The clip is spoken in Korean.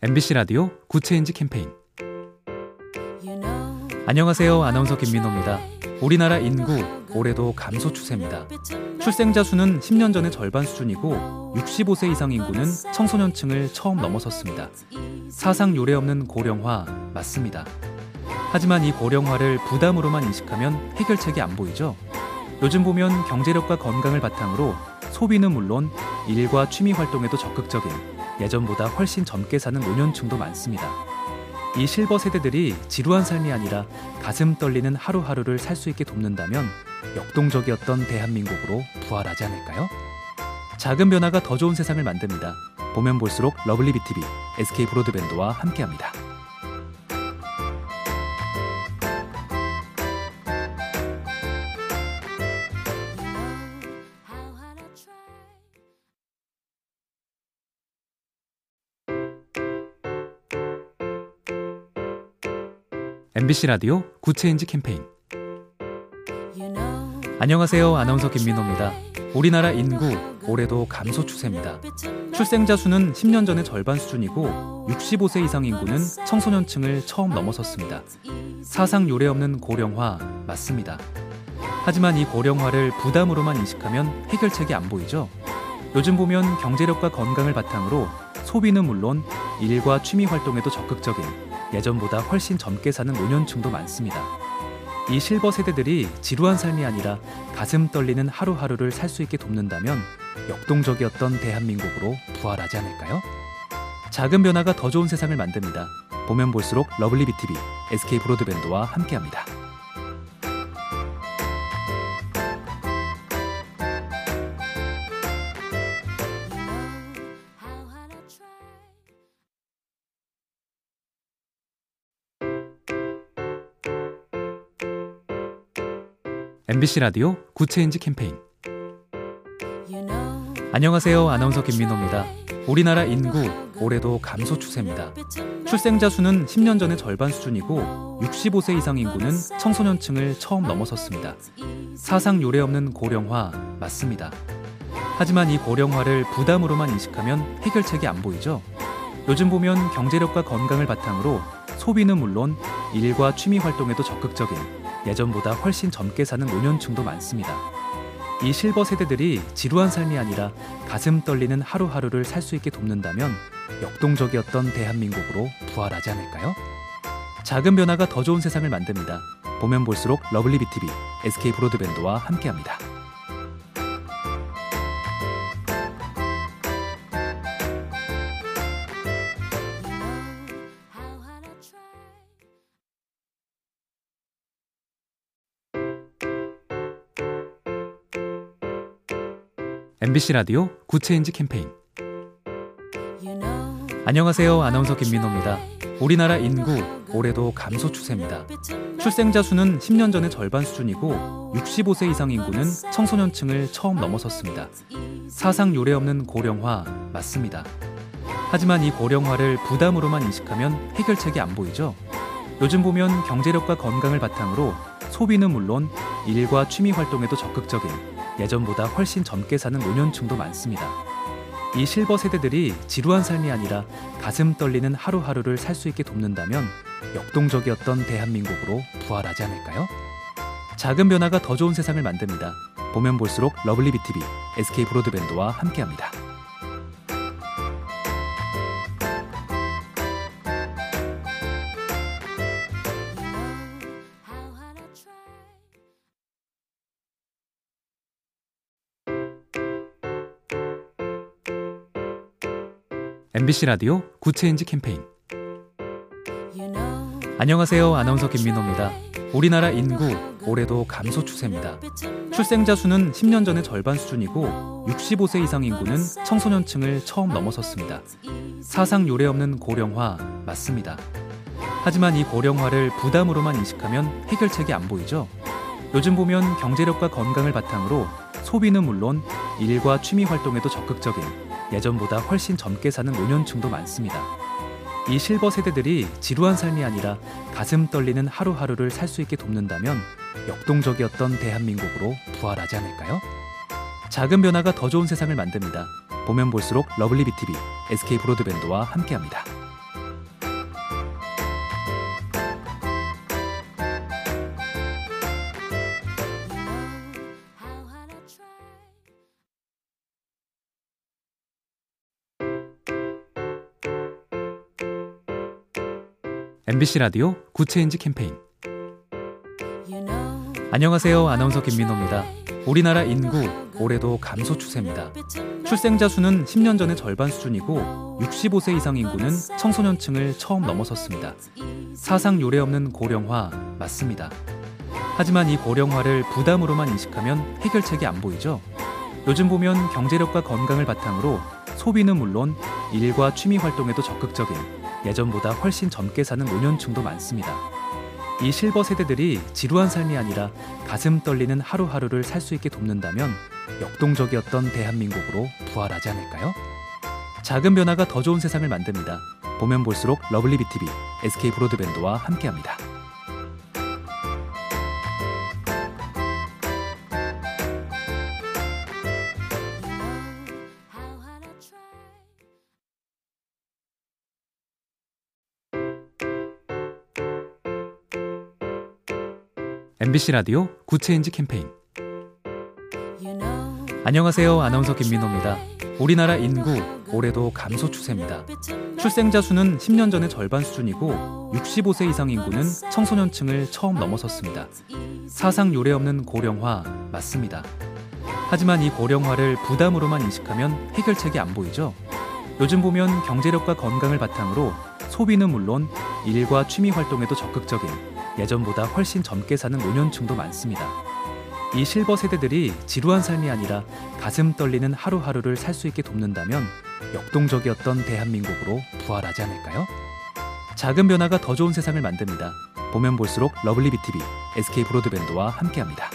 MBC 라디오 Good Change 캠페인 안녕하세요. 아나운서 김민호입니다. 우리나라 인구 올해도 감소 추세입니다. 출생자 수는 10년 전의 절반 수준이고 65세 이상 인구는 청소년층을 처음 넘어섰습니다. 사상 유례 없는 고령화 맞습니다. 하지만 이 고령화를 부담으로만 인식하면 해결책이 안 보이죠. 요즘 보면 경제력과 건강을 바탕으로 소비는 물론 일과 취미 활동에도 적극적인 예전보다 훨씬 젊게 사는 노년층도 많습니다. 이 실버 세대들이 지루한 삶이 아니라 가슴 떨리는 하루하루를 살 수 있게 돕는다면 역동적이었던 대한민국으로 부활하지 않을까요? 작은 변화가 더 좋은 세상을 만듭니다. 보면 볼수록 lovely B tv SK 브로드밴드와 함께합니다. MBC 라디오 Good Change 캠페인 안녕하세요. 아나운서 김민호입니다. 우리나라 인구 올해도 감소 추세입니다. 출생자 수는 10년 전의 절반 수준이고 65세 이상 인구는 청소년층을 처음 넘어섰습니다. 사상 유례 없는 고령화 맞습니다. 하지만 이 고령화를 부담으로만 인식하면 해결책이 안 보이죠. 요즘 보면 경제력과 건강을 바탕으로 소비는 물론 일과 취미 활동에도 적극적인 예전보다 훨씬 젊게 사는 노년층도 많습니다. 이 실버 세대들이 지루한 삶이 아니라 가슴 떨리는 하루하루를 살 수 있게 돕는다면 역동적이었던 대한민국으로 부활하지 않을까요? 작은 변화가 더 좋은 세상을 만듭니다. 보면 볼수록 lovely B tv SK 브로드밴드와 함께합니다. MBC 라디오 Good Change 캠페인 안녕하세요. 아나운서 김민호입니다. 우리나라 인구 올해도 감소 추세입니다. 출생자 수는 10년 전의 절반 수준이고 65세 이상 인구는 청소년층을 처음 넘어섰습니다. 사상 유례 없는 고령화 맞습니다. 하지만 이 고령화를 부담으로만 인식하면 해결책이 안 보이죠. 요즘 보면 경제력과 건강을 바탕으로 소비는 물론 일과 취미 활동에도 적극적인 예전보다 훨씬 젊게 사는 노년층도 많습니다. 이 실버 세대들이 지루한 삶이 아니라 가슴 떨리는 하루하루를 살 수 있게 돕는다면 역동적이었던 대한민국으로 부활하지 않을까요? 작은 변화가 더 좋은 세상을 만듭니다. 보면 볼수록 lovely B tv SK 브로드밴드와 함께합니다. MBC 라디오 굿 체인지 캠페인 안녕하세요. 아나운서 김민호입니다. 우리나라 인구 올해도 감소 추세입니다. 출생자 수는 10년 전의 절반 수준이고 65세 이상 인구는 청소년층을 처음 넘어섰습니다. 사상 유례 없는 고령화 맞습니다. 하지만 이 고령화를 부담으로만 인식하면 해결책이 안 보이죠. 요즘 보면 경제력과 건강을 바탕으로 소비는 물론 일과 취미 활동에도 적극적인 예전보다 훨씬 젊게 사는 노년층도 많습니다. 이 실버 세대들이 지루한 삶이 아니라 가슴 떨리는 하루하루를 살 수 있게 돕는다면 역동적이었던 대한민국으로 부활하지 않을까요? 작은 변화가 더 좋은 세상을 만듭니다. 보면 볼수록 lovely B tv SK 브로드밴드와 함께합니다. MBC 라디오 good change 캠페인 안녕하세요. 아나운서 김민호입니다. 우리나라 인구 올해도 감소 추세입니다. 출생자 수는 10년 전의 절반 수준이고 65세 이상 인구는 청소년층을 처음 넘어섰습니다. 사상 유례 없는 고령화 맞습니다. 하지만 이 고령화를 부담으로만 인식하면 해결책이 안 보이죠. 요즘 보면 경제력과 건강을 바탕으로 소비는 물론 일과 취미 활동에도 적극적인 예전보다 훨씬 젊게 사는 노년층도 많습니다. 이 실버 세대들이 지루한 삶이 아니라 가슴 떨리는 하루하루를 살 수 있게 돕는다면 역동적이었던 대한민국으로 부활하지 않을까요? 작은 변화가 더 좋은 세상을 만듭니다. 보면 볼수록 lovely B tv SK 브로드밴드와 함께합니다. MBC 라디오 good change 캠페인 안녕하세요. 아나운서 김민호입니다. 우리나라 인구 올해도 감소 추세입니다. 출생자 수는 10년 전의 절반 수준이고 65세 이상 인구는 청소년층을 처음 넘어섰습니다. 사상 유례 없는 고령화 맞습니다. 하지만 이 고령화를 부담으로만 인식하면 해결책이 안 보이죠. 요즘 보면 경제력과 건강을 바탕으로 소비는 물론 일과 취미 활동에도 적극적인 예전보다 훨씬 젊게 사는 노년층도 많습니다. 이 실버 세대들이 지루한 삶이 아니라 가슴 떨리는 하루하루를 살 수 있게 돕는다면 역동적이었던 대한민국으로 부활하지 않을까요? 작은 변화가 더 좋은 세상을 만듭니다. 보면 볼수록 lovely B tv SK 브로드밴드와 함께합니다. MBC 라디오 good change 캠페인 안녕하세요. 아나운서 김민호입니다. 우리나라 인구 올해도 감소 추세입니다. 출생자 수는 10년 전의 절반 수준이고 65세 이상 인구는 청소년층을 처음 넘어섰습니다. 사상 유례 없는 고령화 맞습니다. 하지만 이 고령화를 부담으로만 인식하면 해결책이 안 보이죠. 요즘 보면 경제력과 건강을 바탕으로 소비는 물론 일과 취미 활동에도 적극적인 예전보다 훨씬 젊게 사는 노년층도 많습니다. 이 실버 세대들이 지루한 삶이 아니라 가슴 떨리는 하루하루를 살 수 있게 돕는다면 역동적이었던 대한민국으로 부활하지 않을까요? 작은 변화가 더 좋은 세상을 만듭니다. 보면 볼수록 lovely B tv SK 브로드밴드와 함께합니다.